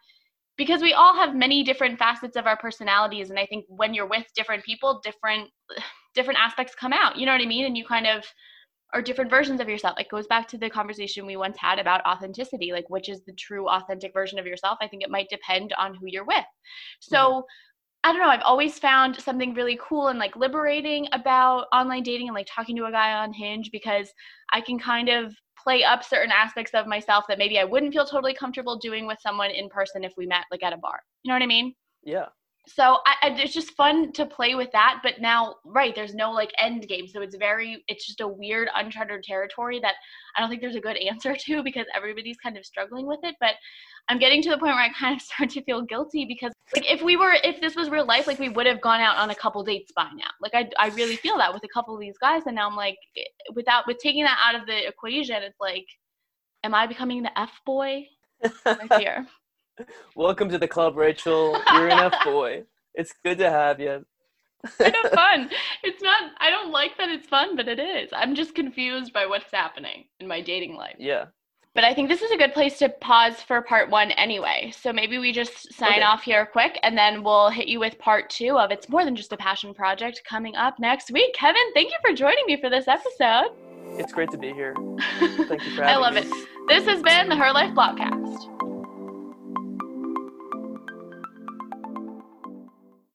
because we all have many different facets of our personalities and i think when you're with different people different *sighs* different aspects come out you know what i mean? And you kind of are different versions of yourself. It goes back to the conversation we once had about authenticity like which is the true authentic version of yourself? I think it might depend on who you're with. So mm-hmm. I don't know. I've always found something really cool and like liberating about online dating and like talking to a guy on Hinge because I can kind of play up certain aspects of myself that maybe I wouldn't feel totally comfortable doing with someone in person if we met like at a bar. You know what I mean? yeah. So I, I, it's just fun to play with that. But now, right, there's no like end game. So it's very, it's just a weird uncharted territory that I don't think there's a good answer to *laughs* because everybody's kind of struggling with it. But I'm getting to the point where I kind of *laughs* start to feel guilty because like if we were, if this was real life, like we would have gone out on a couple dates by now. Like I, I really feel that with a couple of these guys. And now I'm like, eh, without, with taking that out of the equation, it's like, am I becoming the F boy? *laughs* I fear. Welcome to the club, Rachel. You're an F boy. It's good to have you. kind of fun. It's not. I don't like that it's fun, but it is. I'm just confused by what's happening in my dating life. Yeah. But I think this is a good place to pause for part one anyway. So maybe we just sign Okay. off here quick, and then we'll hit you with part two of it's more than just a passion project coming up next week. Kevin, thank you for joining me for this episode. It's great to be here. *laughs* Thank you for having I love me. it. This has been the Her Life Blogcast.